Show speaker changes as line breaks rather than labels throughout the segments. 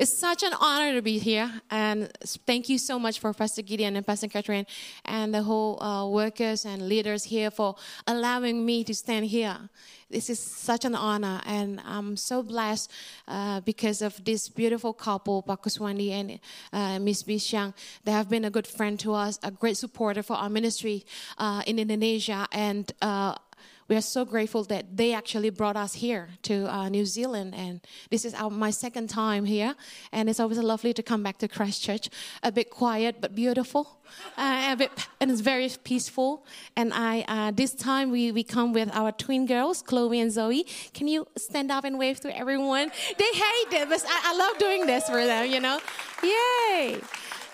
It's such an honor to be here, and thank you so much for Pastor Gideon and Pastor Catherine and the whole uh, workers and leaders here for allowing me to stand here. This is such an honor, and I'm so blessed uh, because of this beautiful couple, Pakuswandi and uh, Miss Bishang. They have been a good friend to us, a great supporter for our ministry uh, in Indonesia, and uh, we are so grateful that they actually brought us here to uh, New Zealand. And this is our, my second time here. And it's always lovely to come back to Christchurch. A bit quiet, but beautiful. Uh, a bit, and it's very peaceful. And I, uh, this time we, we come with our twin girls, Chloe and Zoe. Can you stand up and wave to everyone? They hate it, but I, I love doing this for them, you know? Yay!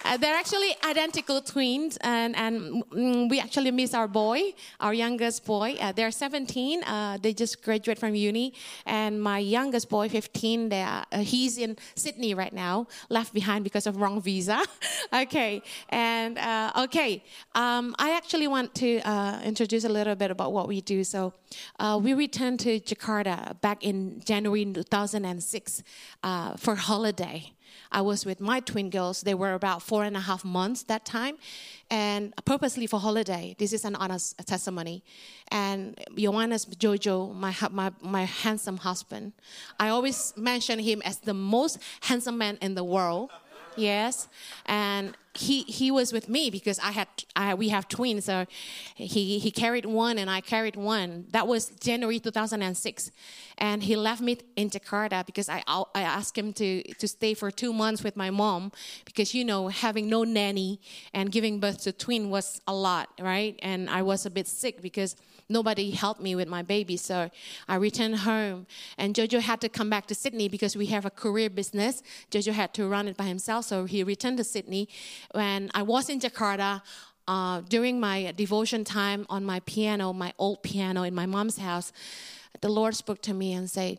Uh, they're actually identical twins, and, and mm, we actually miss our boy, our youngest boy. Uh, they're 17. Uh, they just graduated from uni, and my youngest boy, 15, they are, uh, he's in Sydney right now, left behind because of wrong visa. okay, and uh, okay, um, I actually want to uh, introduce a little bit about what we do. So we returned to Jakarta back in January 2006 for holiday. I was with my twin girls. They were about four and a half months that time, and purposely for holiday. This is an honest testimony. And Johannes Jojo, my, my, my handsome husband, I always mention him as the most handsome man in the world. Yes, and he he was with me because I had I, we have twins, so he he carried one and I carried one. That was January 2006, and he left me in Jakarta because I I asked him to to stay for two months with my mom because you know having no nanny and giving birth to twin was a lot, right? And I was a bit sick because nobody helped me with my baby. So I returned home, and Jojo had to come back to Sydney because we have a career business. Jojo had to run it by himself, so he returned to Sydney. When I was in Jakarta, uh, during my devotion time on my piano, my old piano in my mom's house, the Lord spoke to me and said,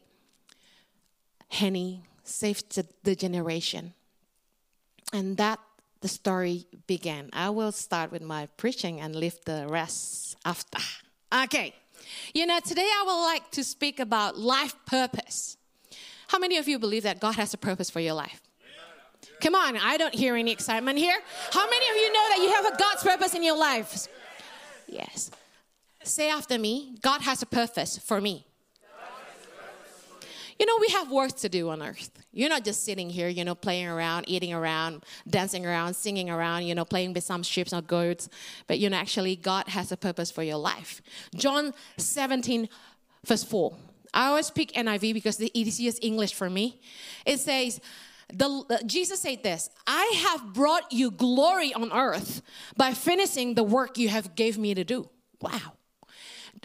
Henny, save the generation. And that the story began. I will start with my preaching and leave the rest after. Okay. You know, today I would like to speak about life purpose. How many of you believe that God has a purpose for your life? Come on, I don't hear any excitement here. How many of you know that you have a God's purpose in your life? Yes. Say after me God has a purpose for me. You know, we have work to do on earth. You're not just sitting here, you know, playing around, eating around, dancing around, singing around, you know, playing with some sheep or goats. But, you know, actually, God has a purpose for your life. John 17, verse 4. I always pick NIV because the easiest English for me. It says, the, uh, Jesus said this I have brought you glory on earth by finishing the work you have gave me to do. Wow.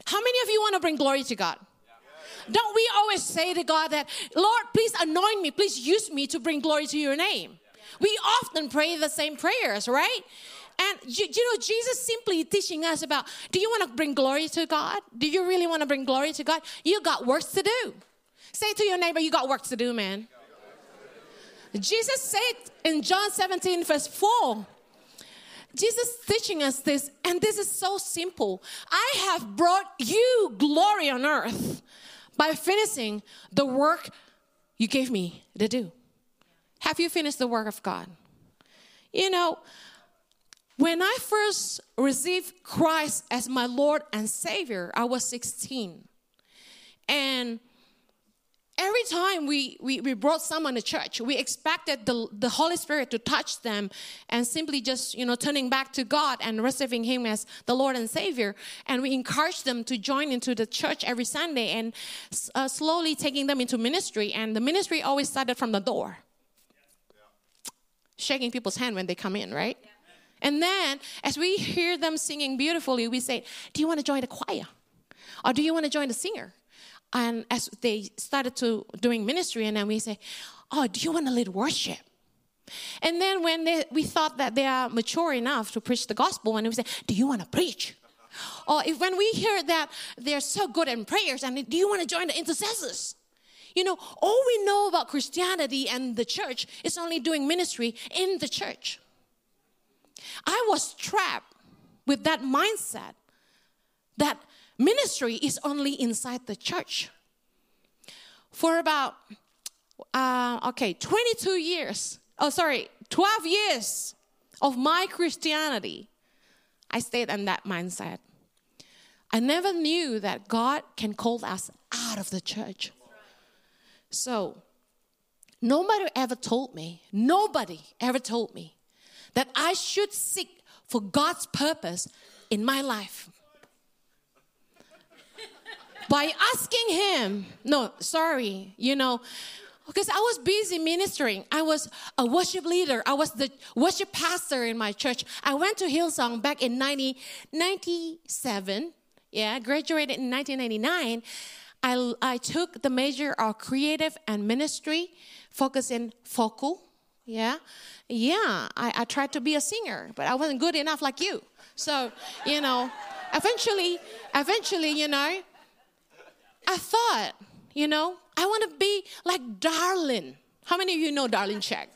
How many of you want to bring glory to God? Don't we always say to God that, Lord, please anoint me, please use me to bring glory to your name? We often pray the same prayers, right? And you, you, know, Jesus simply teaching us about do you want to bring glory to God? Do you really want to bring glory to God? You got work to do. Say to your neighbor, you got work to do, man. Jesus said in John 17, verse 4, Jesus teaching us this, and this is so simple. I have brought you glory on earth by finishing the work you gave me to do. Have you finished the work of God? You know, when I first received Christ as my Lord and Savior, I was 16. And every time we, we, we brought someone to church, we expected the, the Holy Spirit to touch them and simply just, you know, turning back to God and receiving Him as the Lord and Savior. And we encouraged them to join into the church every Sunday and uh, slowly taking them into ministry. And the ministry always started from the door, shaking people's hand when they come in, right? And then as we hear them singing beautifully, we say, Do you want to join the choir? Or do you want to join the singer? And as they started to doing ministry, and then we say, "Oh, do you want to lead worship?" And then when they, we thought that they are mature enough to preach the gospel, and we say, "Do you want to preach?" Or if when we hear that they're so good in prayers, and do you want to join the intercessors? You know, all we know about Christianity and the church is only doing ministry in the church. I was trapped with that mindset that Ministry is only inside the church. For about uh, okay, 22 years, oh, sorry, 12 years of my Christianity, I stayed in that mindset. I never knew that God can call us out of the church. So, nobody ever told me, nobody ever told me that I should seek for God's purpose in my life. By asking Him, no, sorry, you know, because I was busy ministering. I was a worship leader. I was the worship pastor in my church. I went to Hillsong back in 1997. Yeah, graduated in 1999. I, I took the major of creative and ministry, focusing focal. Yeah, yeah. I, I tried to be a singer, but I wasn't good enough like you. So, you know, eventually, eventually, you know, I thought, you know, I want to be like Darlene. How many of you know Darlene Zschech?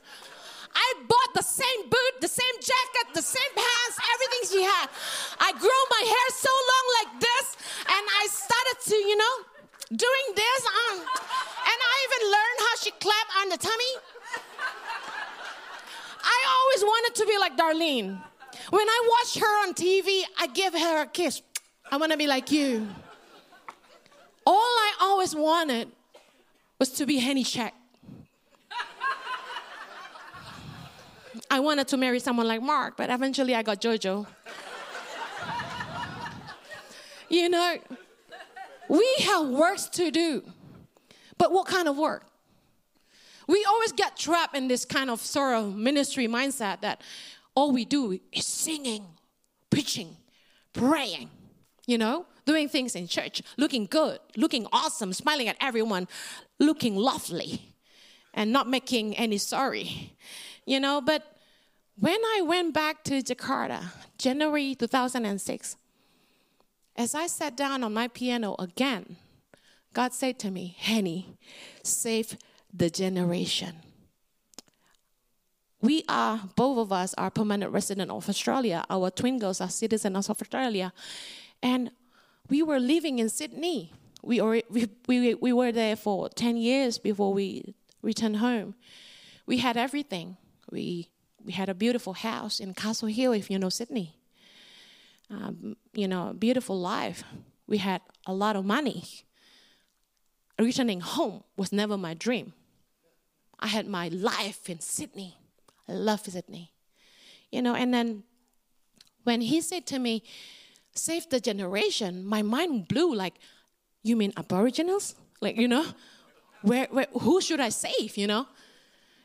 I bought the same boot, the same jacket, the same pants, everything she had. I grew my hair so long like this, and I started to, you know, doing this on, and I even learned how she clapped on the tummy. I always wanted to be like Darlene. When I watch her on TV, I give her a kiss. I want to be like you. All I always wanted was to be Henny Zschech. I wanted to marry someone like Mark, but eventually I got JoJo. you know, we have works to do. But what kind of work? We always get trapped in this kind of sort of ministry mindset that all we do is singing, preaching, praying, you know, doing things in church, looking good, looking awesome, smiling at everyone, looking lovely, and not making any sorry, you know. But when I went back to Jakarta, January 2006, as I sat down on my piano again, God said to me, Henny, save the generation. We are, both of us are permanent resident of Australia. Our twin girls are citizens of Australia. And we were living in Sydney. We, were, we, we, we were there for 10 years before we returned home. We had everything. We, we had a beautiful house in Castle Hill, if you know Sydney. Um, you know, beautiful life. We had a lot of money. Returning home was never my dream. I had my life in Sydney. I love Sydney. You know, and then when he said to me, save the generation, my mind blew like, you mean aboriginals? Like, you know, where, where who should I save, you know?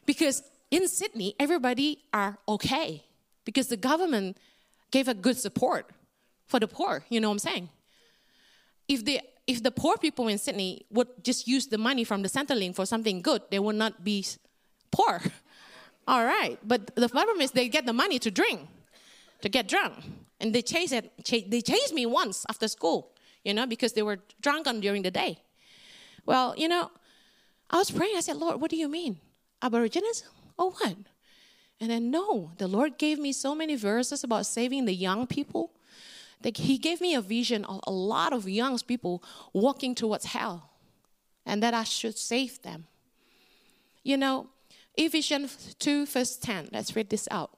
Because in Sydney, everybody are okay because the government gave a good support for the poor, you know what I'm saying? If the if the poor people in Sydney would just use the money from the Centrelink for something good, they would not be poor. All right, but the problem is they get the money to drink, to get drunk, and they chase it. they chased me once after school, you know, because they were drunk on during the day. Well, you know, I was praying. I said, Lord, what do you mean, Aborigines? or what? And then no, the Lord gave me so many verses about saving the young people. That He gave me a vision of a lot of young people walking towards hell, and that I should save them. You know, Ephesians 2, verse 10. Let's read this out.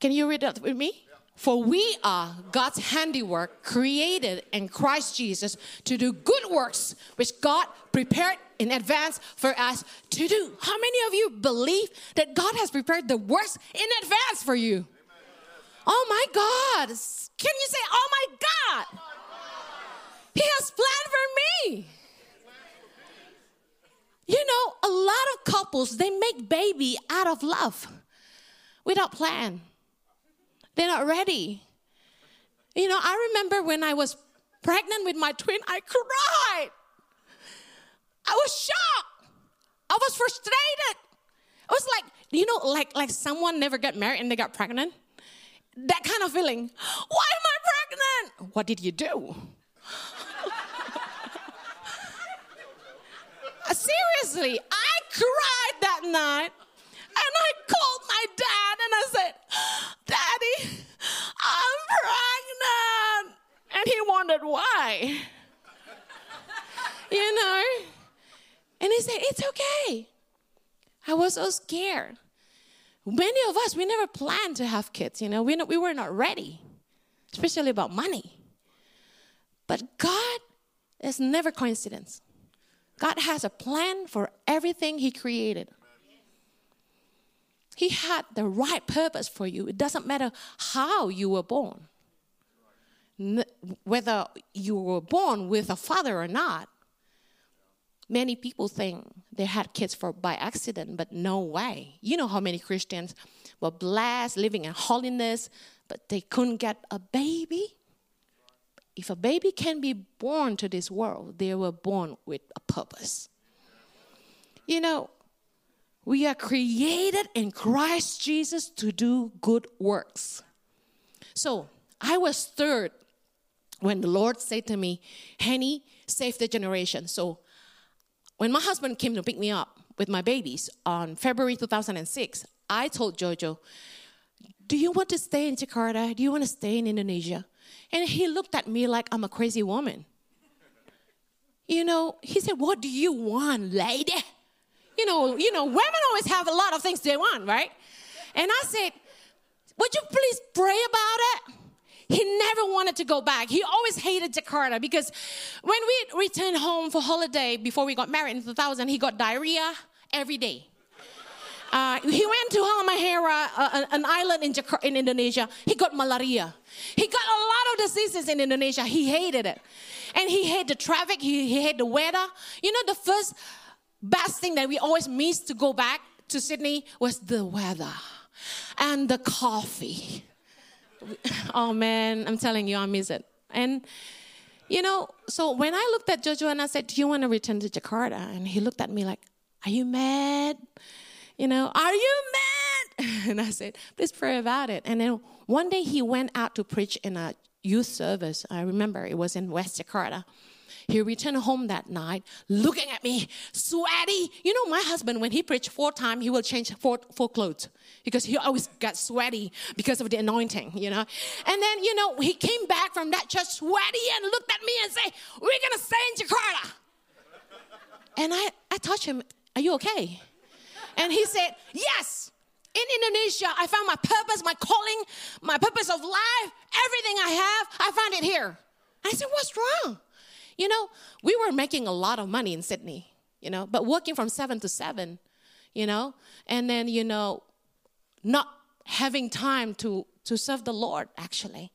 Can you read that with me? For we are God's handiwork, created in Christ Jesus to do good works, which God prepared in advance for us to do. How many of you believe that God has prepared the works in advance for you? Oh my God. Can you say, Oh my God? He has planned for me. You know, a lot of couples, they make baby out of love without plan. They're not ready. You know, I remember when I was pregnant with my twin, I cried. I was shocked. I was frustrated. I was like, you know, like like someone never got married and they got pregnant. That kind of feeling. Why am I pregnant? What did you do? Seriously, I cried that night. And I called my dad and I said, Daddy, I'm pregnant. And he wondered why. you know? And he said, It's okay. I was so scared. Many of us, we never planned to have kids, you know, we, we were not ready, especially about money. But God is never coincidence. God has a plan for everything He created. He had the right purpose for you. It doesn't matter how you were born, whether you were born with a father or not. Many people think they had kids for by accident, but no way. You know how many Christians were blessed, living in holiness, but they couldn't get a baby. If a baby can be born to this world, they were born with a purpose. You know, we are created in Christ Jesus to do good works. So I was stirred when the Lord said to me, Henny, save the generation. So when my husband came to pick me up with my babies on February 2006, I told Jojo, Do you want to stay in Jakarta? Do you want to stay in Indonesia? And he looked at me like I'm a crazy woman. You know, he said, What do you want, lady? You know, you know, women always have a lot of things they want, right? And I said, Would you please pray about it? He never wanted to go back. He always hated Jakarta because when we returned home for holiday before we got married in 2000, he got diarrhea every day. Uh, he went to Halmahera, uh, an island in, Jakarta, in Indonesia. He got malaria. He got a lot of diseases in Indonesia. He hated it. And he hated the traffic. He, he hated the weather. You know, the first best thing that we always miss to go back to Sydney was the weather and the coffee oh man, I'm telling you, I miss it. And you know, so when I looked at Jojo and I said, "Do you want to return to Jakarta?" and he looked at me like, "Are you mad? You know, are you mad?" And I said, "Please pray about it." And then one day he went out to preach in a youth service. I remember it was in West Jakarta. He returned home that night looking at me, sweaty. You know, my husband, when he preached four times, he will change four, four clothes because he always got sweaty because of the anointing, you know. And then, you know, he came back from that church sweaty and looked at me and said, We're going to stay in Jakarta. And I, I touched him, Are you okay? And he said, Yes. In Indonesia, I found my purpose, my calling, my purpose of life, everything I have, I found it here. I said, What's wrong? You know, we were making a lot of money in Sydney, you know, but working from seven to seven, you know, and then, you know, not having time to, to serve the Lord, actually.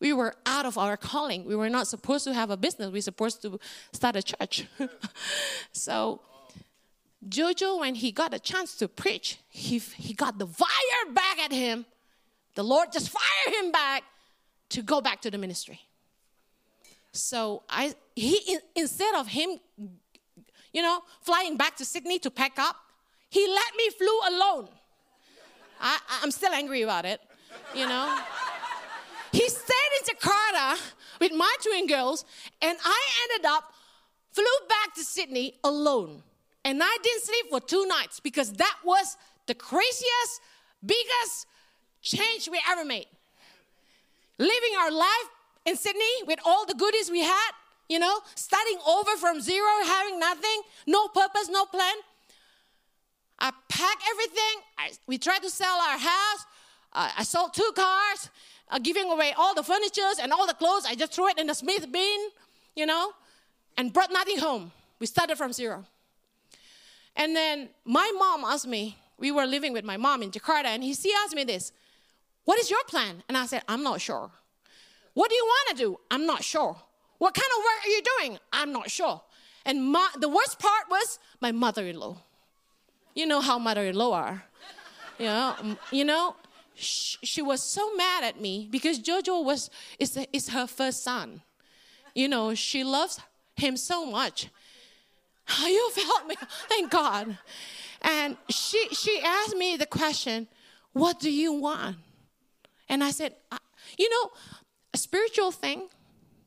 We were out of our calling. We were not supposed to have a business. We were supposed to start a church. so, Jojo, when he got a chance to preach, he, he got the fire back at him. The Lord just fired him back to go back to the ministry. So I he instead of him, you know, flying back to Sydney to pack up, he let me flew alone. I, I'm still angry about it, you know. he stayed in Jakarta with my twin girls, and I ended up flew back to Sydney alone. And I didn't sleep for two nights because that was the craziest, biggest change we ever made. Living our life in Sydney with all the goodies we had, you know, starting over from zero, having nothing, no purpose, no plan. I packed everything. I, we tried to sell our house. Uh, I sold two cars, uh, giving away all the furniture and all the clothes. I just threw it in the Smith bin, you know, and brought nothing home. We started from zero. And then my mom asked me, we were living with my mom in Jakarta, and he, she asked me this, What is your plan? And I said, I'm not sure. What do you want to do? I'm not sure. What kind of work are you doing? I'm not sure. And my, the worst part was my mother in law. You know how mother in law are. You know, um, you know she, she, was so mad at me because Jojo was is, is her first son. You know, she loves him so much. You felt me, thank God. And she she asked me the question, "What do you want?" And I said, "You know, a spiritual thing,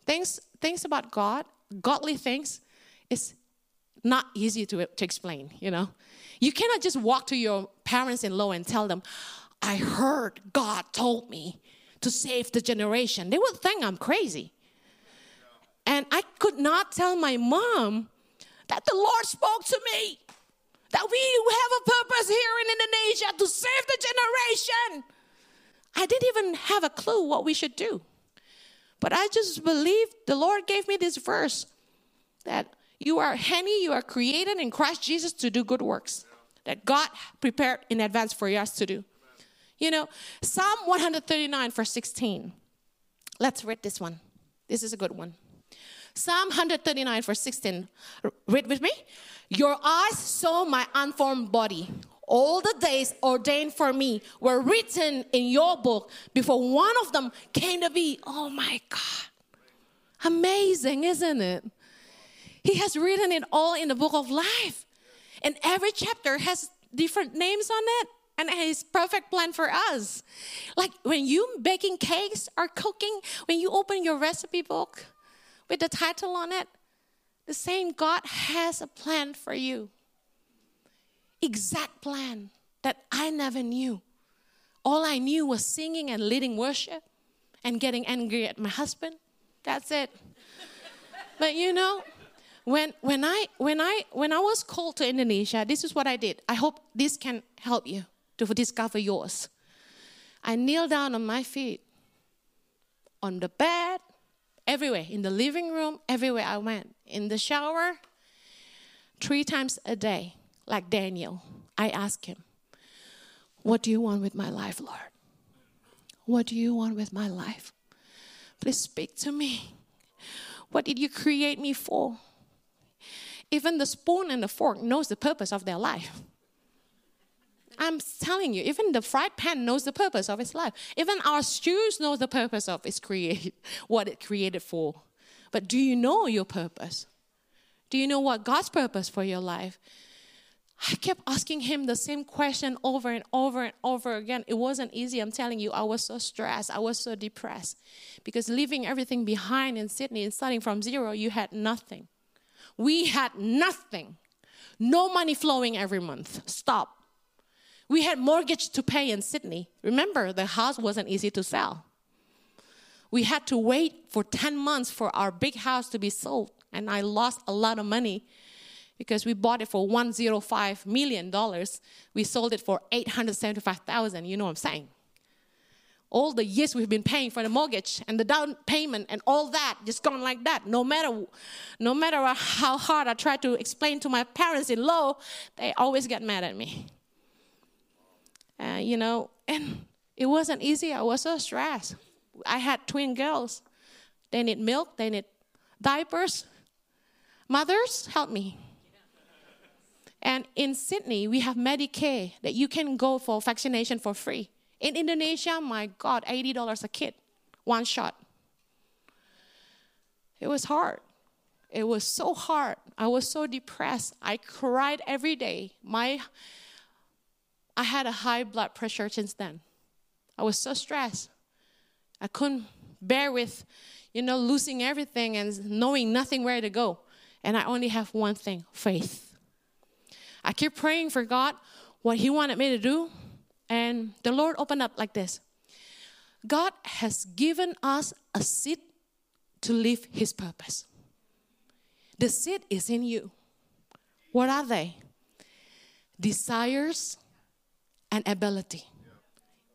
things things about God, godly things, is not easy to, to explain, you know. You cannot just walk to your parents-in-law and tell them, I heard God told me to save the generation. They would think I'm crazy. And I could not tell my mom that the Lord spoke to me that we have a purpose here in Indonesia to save the generation. I didn't even have a clue what we should do. But I just believe the Lord gave me this verse that you are Henny, you are created in Christ Jesus to do good works that God prepared in advance for us to do. You know, Psalm 139, verse 16. Let's read this one. This is a good one. Psalm 139, verse 16. Read with me. Your eyes saw my unformed body. All the days ordained for me were written in your book before one of them came to be. Oh my God. Amazing, isn't it? He has written it all in the book of life. And every chapter has different names on it and his perfect plan for us. Like when you baking cakes or cooking, when you open your recipe book with the title on it, the same God has a plan for you. Exact plan that I never knew. All I knew was singing and leading worship and getting angry at my husband. That's it. but you know, when when I when I when I was called to Indonesia, this is what I did. I hope this can help you to discover yours. I kneel down on my feet, on the bed, everywhere, in the living room, everywhere I went, in the shower, three times a day, like Daniel. I ask him, What do you want with my life, Lord? What do you want with my life? Please speak to me. What did you create me for? Even the spoon and the fork knows the purpose of their life. I'm telling you, even the fried pan knows the purpose of its life. Even our shoes know the purpose of its create, what it created for. But do you know your purpose? Do you know what God's purpose for your life? I kept asking him the same question over and over and over again. It wasn't easy. I'm telling you, I was so stressed. I was so depressed because leaving everything behind in Sydney and starting from zero, you had nothing. We had nothing. No money flowing every month. Stop. We had mortgage to pay in Sydney. Remember, the house wasn't easy to sell. We had to wait for 10 months for our big house to be sold, and I lost a lot of money because we bought it for 105 million dollars. We sold it for 875,000, you know what I'm saying? all the years we've been paying for the mortgage and the down payment and all that just gone like that. No matter no matter how hard i try to explain to my parents in law they always get mad at me. Uh, you know and it wasn't easy. I was so stressed. I had twin girls. They need milk. They need diapers. Mothers help me and in sydney we have medicare that you can go for vaccination for free in Indonesia, my God, $80 a kid, one shot. It was hard. It was so hard. I was so depressed. I cried every day. My I had a high blood pressure since then. I was so stressed. I couldn't bear with, you know, losing everything and knowing nothing where to go. And I only have one thing faith. I keep praying for God what He wanted me to do, and the Lord opened up like this God has given us a seed to live His purpose. The seed is in you. What are they? Desires and ability.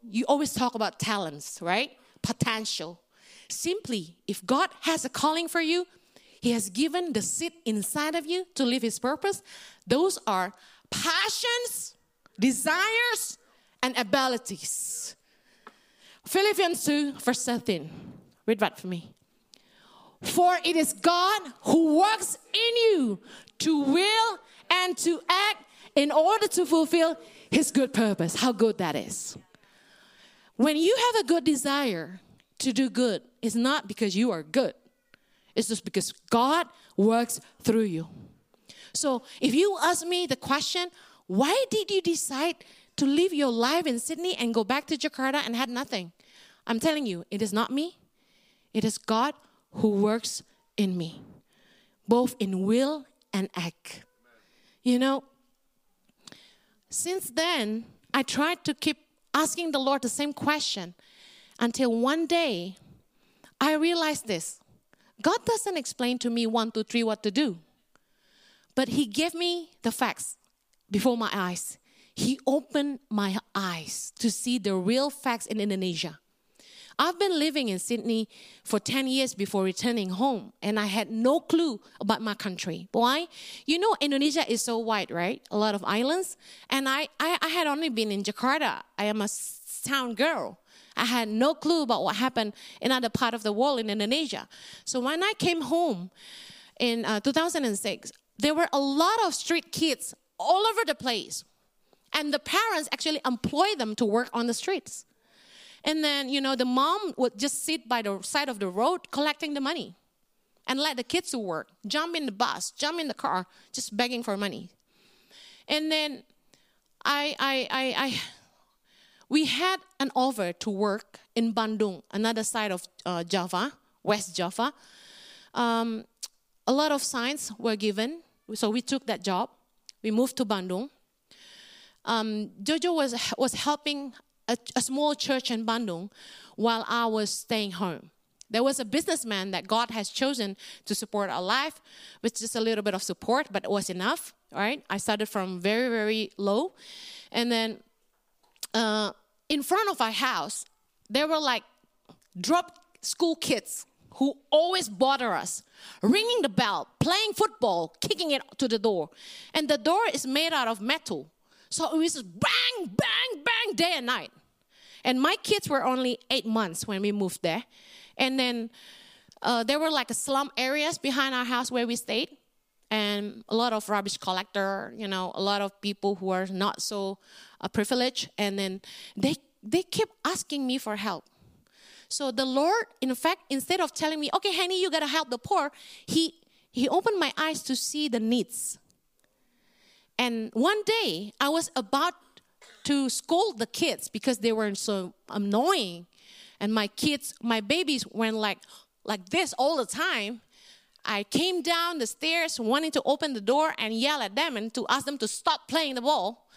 You always talk about talents, right? Potential. Simply, if God has a calling for you, He has given the seed inside of you to live His purpose. Those are passions, desires, and abilities. Philippians 2, verse 13. Read that for me. For it is God who works in you to will and to act in order to fulfill his good purpose. How good that is. When you have a good desire to do good, it's not because you are good, it's just because God works through you. So if you ask me the question, why did you decide to live your life in Sydney and go back to Jakarta and had nothing. I'm telling you, it is not me. It is God who works in me, both in will and act. You know, since then, I tried to keep asking the Lord the same question until one day I realized this God doesn't explain to me one, two, three what to do, But he gave me the facts before my eyes. He opened my eyes to see the real facts in Indonesia. I've been living in Sydney for 10 years before returning home, and I had no clue about my country. Why? You know, Indonesia is so wide, right? A lot of islands. And I, I, I had only been in Jakarta. I am a town girl. I had no clue about what happened in other part of the world in Indonesia. So when I came home in uh, 2006, there were a lot of street kids all over the place. And the parents actually employ them to work on the streets. And then, you know, the mom would just sit by the side of the road collecting the money and let the kids to work, jump in the bus, jump in the car, just begging for money. And then I, I, I, I we had an offer to work in Bandung, another side of uh, Java, West Java. Um, a lot of signs were given, so we took that job. We moved to Bandung. Um, Jojo was was helping a, a small church in Bandung while I was staying home. There was a businessman that God has chosen to support our life with just a little bit of support, but it was enough. Right? I started from very very low, and then uh, in front of our house, there were like drop school kids who always bother us, ringing the bell, playing football, kicking it to the door. And the door is made out of metal. So it was bang, bang, bang, day and night. And my kids were only eight months when we moved there. And then uh, there were like slum areas behind our house where we stayed. And a lot of rubbish collector, you know, a lot of people who are not so uh, privileged. And then they, they kept asking me for help. So the Lord, in fact, instead of telling me, okay, honey, you gotta help the poor, he he opened my eyes to see the needs. And one day I was about to scold the kids because they were so annoying. And my kids, my babies went like like this all the time. I came down the stairs wanting to open the door and yell at them and to ask them to stop playing the ball.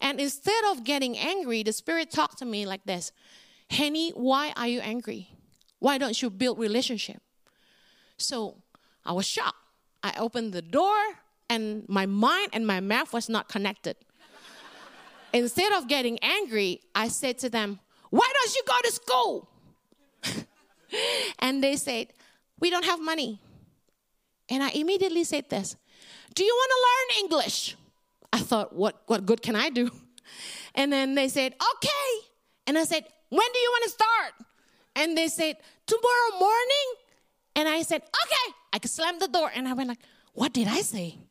And instead of getting angry, the spirit talked to me like this. Henny, why are you angry? Why don't you build relationship? So I was shocked. I opened the door and my mind and my mouth was not connected. Instead of getting angry, I said to them, Why don't you go to school? and they said, We don't have money. And I immediately said this Do you want to learn English? I thought, What, what good can I do? And then they said, Okay. And I said, When do you want to start? And they said, Tomorrow morning. And I said, Okay. I slammed the door and I went like, What did I say?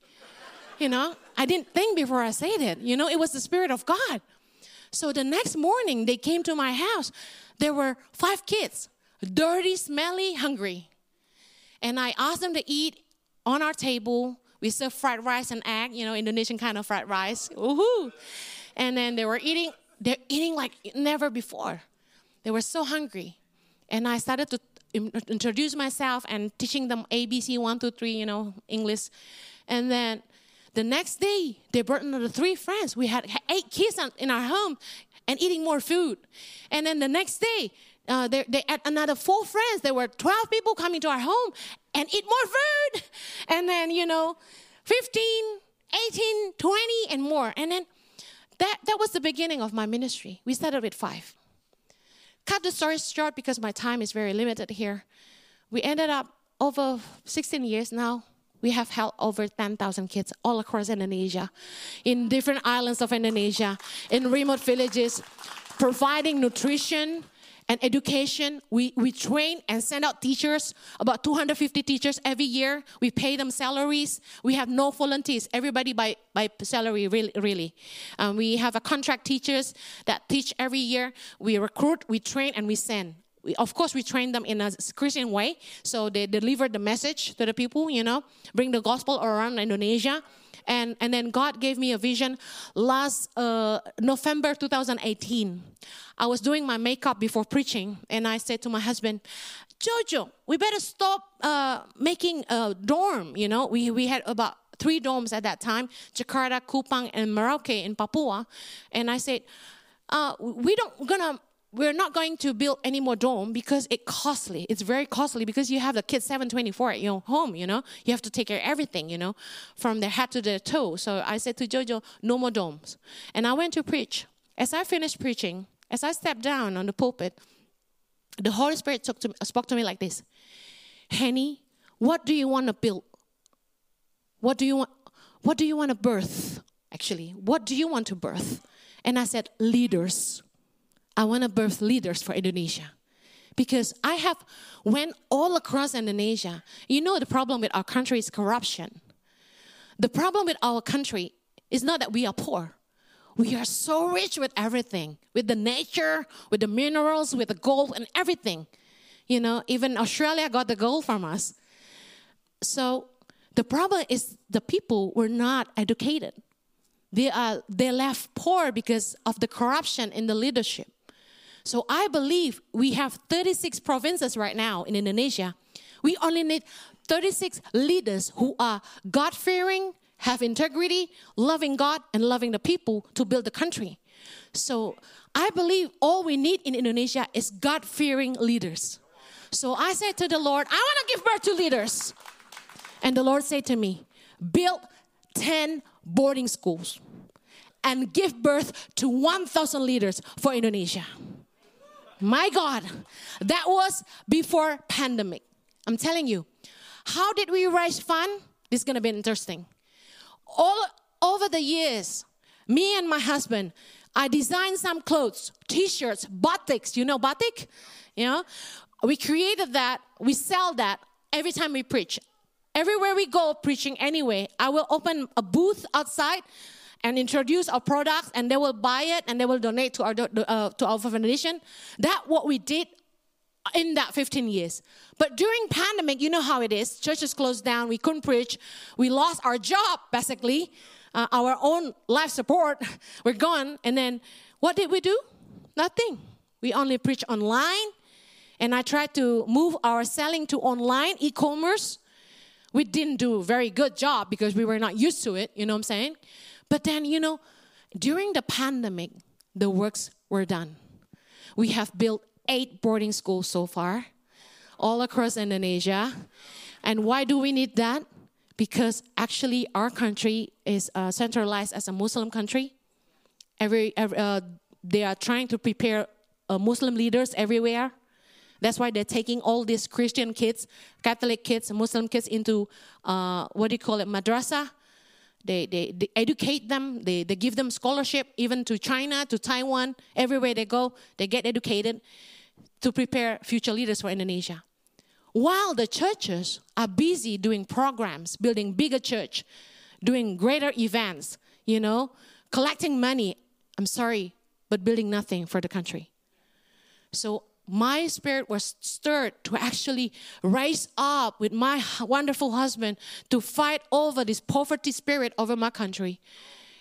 You know, I didn't think before I said it. You know, it was the Spirit of God. So the next morning, they came to my house. There were five kids, dirty, smelly, hungry. And I asked them to eat on our table. We serve fried rice and egg, you know, Indonesian kind of fried rice. Woohoo! And then they were eating, they're eating like never before. They were so hungry. And I started to introduce myself and teaching them ABC, one, two, three, you know, English. And then the next day, they brought another three friends. We had eight kids in our home and eating more food. And then the next day, uh, they, they had another four friends. There were 12 people coming to our home and eat more food. And then, you know, 15, 18, 20, and more. And then that, that was the beginning of my ministry. We started with five. Cut the story short because my time is very limited here. We ended up over 16 years now we have helped over 10,000 kids all across Indonesia, in different islands of Indonesia, in remote villages, providing nutrition and education. We, we train and send out teachers, about 250 teachers every year. We pay them salaries. We have no volunteers, everybody by, by salary, really. really. Um, we have a contract teachers that teach every year. We recruit, we train, and we send we, of course, we train them in a Christian way. So they deliver the message to the people, you know, bring the gospel around Indonesia. And, and then God gave me a vision last uh, November 2018. I was doing my makeup before preaching, and I said to my husband, Jojo, we better stop uh, making a dorm. You know, we, we had about three dorms at that time Jakarta, Kupang, and Merauke in Papua. And I said, uh, we don't gonna we're not going to build any more dome because it's costly. It's very costly because you have the kids 724 at your home, you know. You have to take care of everything, you know, from their head to their toe. So I said to Jojo, no more domes. And I went to preach. As I finished preaching, as I stepped down on the pulpit, the Holy Spirit to, spoke to me like this Henny, what do you want to build? What do you want? What do you want to birth? Actually, what do you want to birth? And I said, leaders. I want to birth leaders for Indonesia. Because I have went all across Indonesia. You know the problem with our country is corruption. The problem with our country is not that we are poor. We are so rich with everything, with the nature, with the minerals, with the gold and everything. You know, even Australia got the gold from us. So the problem is the people were not educated. They are they left poor because of the corruption in the leadership. So I believe we have 36 provinces right now in Indonesia. We only need 36 leaders who are God fearing, have integrity, loving God, and loving the people to build the country. So I believe all we need in Indonesia is God fearing leaders. So I said to the Lord, I want to give birth to leaders. And the Lord said to me, build 10 boarding schools and give birth to 1,000 leaders for Indonesia. My God, that was before pandemic. I'm telling you. How did we raise fund? This is gonna be interesting. All over the years, me and my husband, I designed some clothes, t-shirts, batiks. You know batik? You know, we created that. We sell that every time we preach. Everywhere we go preaching anyway, I will open a booth outside and introduce our products and they will buy it and they will donate to our uh, to our foundation. That what we did in that 15 years. But during pandemic you know how it is. Churches closed down. We couldn't preach. We lost our job basically. Uh, our own life support we're gone. And then what did we do? Nothing. We only preach online. And i tried to move our selling to online e-commerce. We didn't do very good job because we were not used to it. You know what i'm saying but then, you know, during the pandemic, the works were done. We have built eight boarding schools so far, all across Indonesia. And why do we need that? Because actually, our country is uh, centralized as a Muslim country. Every, every uh, they are trying to prepare uh, Muslim leaders everywhere. That's why they're taking all these Christian kids, Catholic kids, Muslim kids into uh, what do you call it, madrasa, they, they, they educate them, they, they give them scholarship, even to China, to Taiwan, everywhere they go, they get educated to prepare future leaders for Indonesia. While the churches are busy doing programs, building bigger church, doing greater events, you know, collecting money, I'm sorry, but building nothing for the country. So my spirit was stirred to actually rise up with my wonderful husband to fight over this poverty spirit over my country.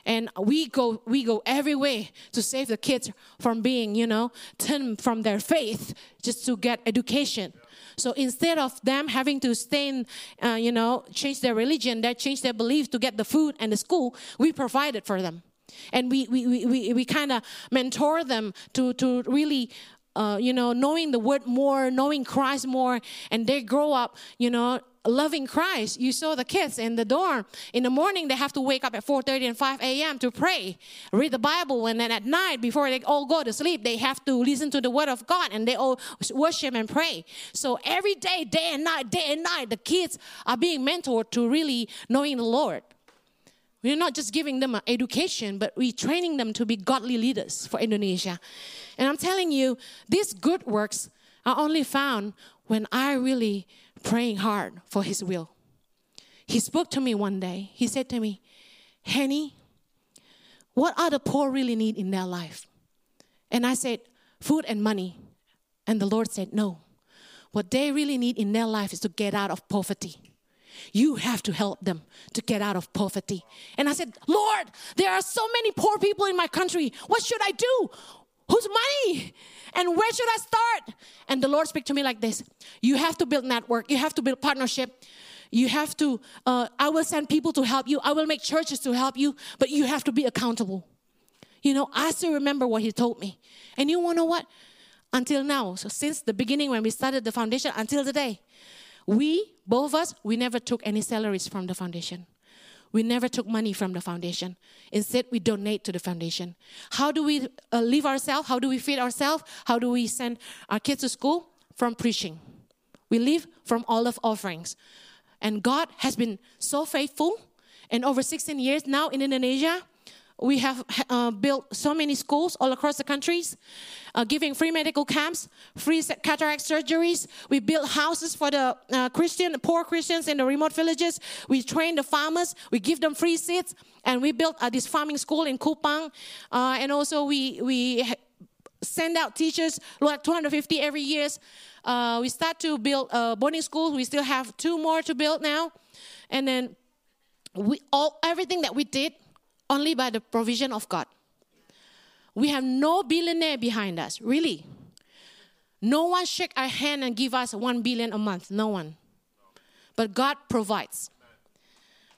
And we go we go every way to save the kids from being you know turned from their faith just to get education. So instead of them having to stay in, uh, you know change their religion they change their belief to get the food and the school we provided for them. And we we, we, we, we kind of mentor them to to really uh, you know, knowing the word more, knowing Christ more, and they grow up, you know, loving Christ. You saw the kids in the dorm. In the morning, they have to wake up at 4.30 and 5 a.m. to pray, read the Bible, and then at night, before they all go to sleep, they have to listen to the word of God, and they all worship and pray. So every day, day and night, day and night, the kids are being mentored to really knowing the Lord. We're not just giving them an education, but we're training them to be godly leaders for Indonesia. And I'm telling you, these good works are only found when I really praying hard for His will. He spoke to me one day. He said to me, Henny, what are the poor really need in their life? And I said, food and money. And the Lord said, no. What they really need in their life is to get out of poverty. You have to help them to get out of poverty. And I said, Lord, there are so many poor people in my country. What should I do? Whose money? And where should I start? And the Lord speak to me like this You have to build network, you have to build partnership. You have to, uh, I will send people to help you. I will make churches to help you, but you have to be accountable. You know, I still remember what he told me. And you wanna know what? until now. So since the beginning when we started the foundation until today, we, both of us, we never took any salaries from the foundation. We never took money from the foundation. Instead, we donate to the foundation. How do we uh, live ourselves? How do we feed ourselves? How do we send our kids to school? From preaching. We live from all of offerings. And God has been so faithful. And over 16 years now in Indonesia, we have uh, built so many schools all across the countries, uh, giving free medical camps, free cataract surgeries. We built houses for the uh, Christian, poor Christians in the remote villages. We train the farmers. We give them free seeds, and we built uh, this farming school in Kupang. Uh, and also, we we send out teachers like 250 every year. Uh, we start to build boarding schools. We still have two more to build now, and then we all everything that we did only by the provision of God. We have no billionaire behind us, really. No one shake our hand and give us one billion a month. No one. But God provides.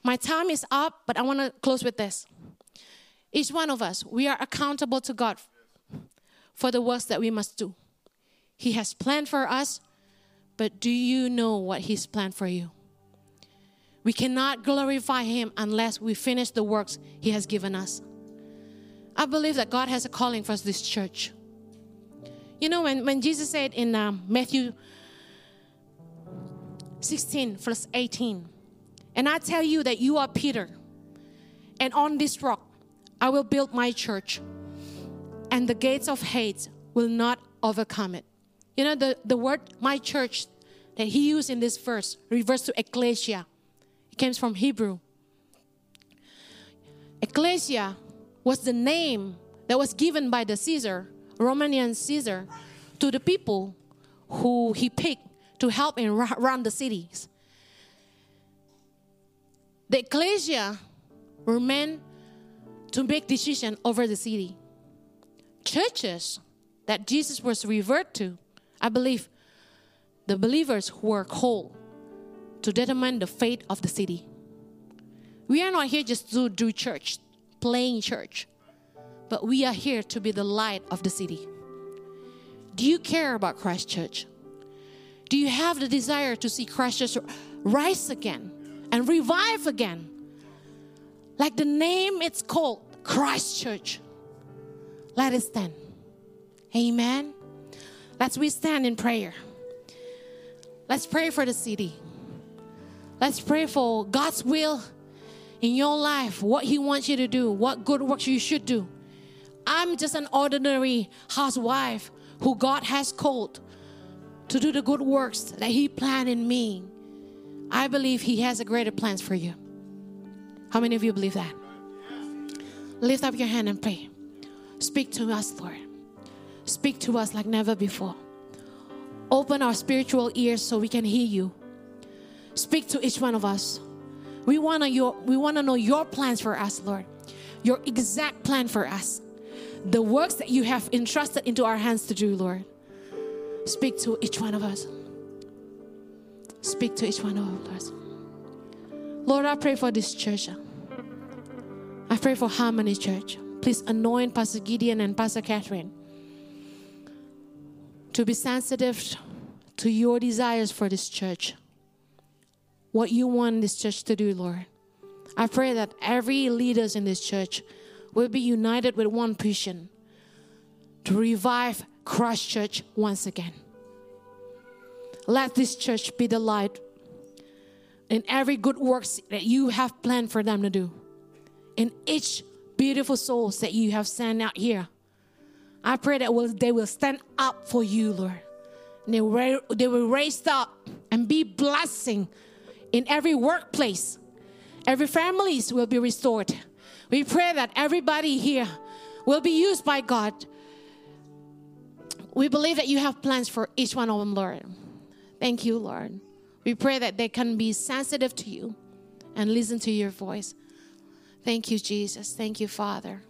My time is up, but I want to close with this. Each one of us, we are accountable to God for the works that we must do. He has planned for us, but do you know what He's planned for you? We cannot glorify Him unless we finish the works He has given us. I believe that God has a calling for us, this church. You know, when, when Jesus said in um, Matthew 16, verse 18, and I tell you that you are Peter, and on this rock I will build my church, and the gates of hate will not overcome it. You know, the, the word my church that he used in this verse refers to ecclesia comes from Hebrew. Ecclesia was the name that was given by the Caesar, Romanian Caesar, to the people who he picked to help him run the cities. The ecclesia were meant to make decision over the city. Churches that Jesus was referred to, I believe, the believers who were called to determine the fate of the city. We are not here just to do church, playing church, but we are here to be the light of the city. Do you care about Christ Church? Do you have the desire to see Christ Church rise again and revive again? Like the name it's called, Christ Church. Let us stand. Amen. Let's we stand in prayer. Let's pray for the city. Let's pray for God's will in your life, what He wants you to do, what good works you should do. I'm just an ordinary housewife who God has called to do the good works that He planned in me. I believe He has a greater plans for you. How many of you believe that? Lift up your hand and pray. Speak to us, Lord. Speak to us like never before. Open our spiritual ears so we can hear you. Speak to each one of us. We want to we want to know your plans for us, Lord. Your exact plan for us. The works that you have entrusted into our hands to do, Lord. Speak to each one of us. Speak to each one of us. Lord, I pray for this church. I pray for Harmony Church. Please anoint Pastor Gideon and Pastor Catherine to be sensitive to your desires for this church what you want this church to do, Lord. I pray that every leaders in this church will be united with one vision to revive Christ Church once again. Let this church be the light in every good works that you have planned for them to do. In each beautiful souls that you have sent out here. I pray that will, they will stand up for you, Lord. And they, they will raise up and be blessing in every workplace. Every families will be restored. We pray that everybody here will be used by God. We believe that you have plans for each one of them, Lord. Thank you, Lord. We pray that they can be sensitive to you and listen to your voice. Thank you, Jesus. Thank you, Father.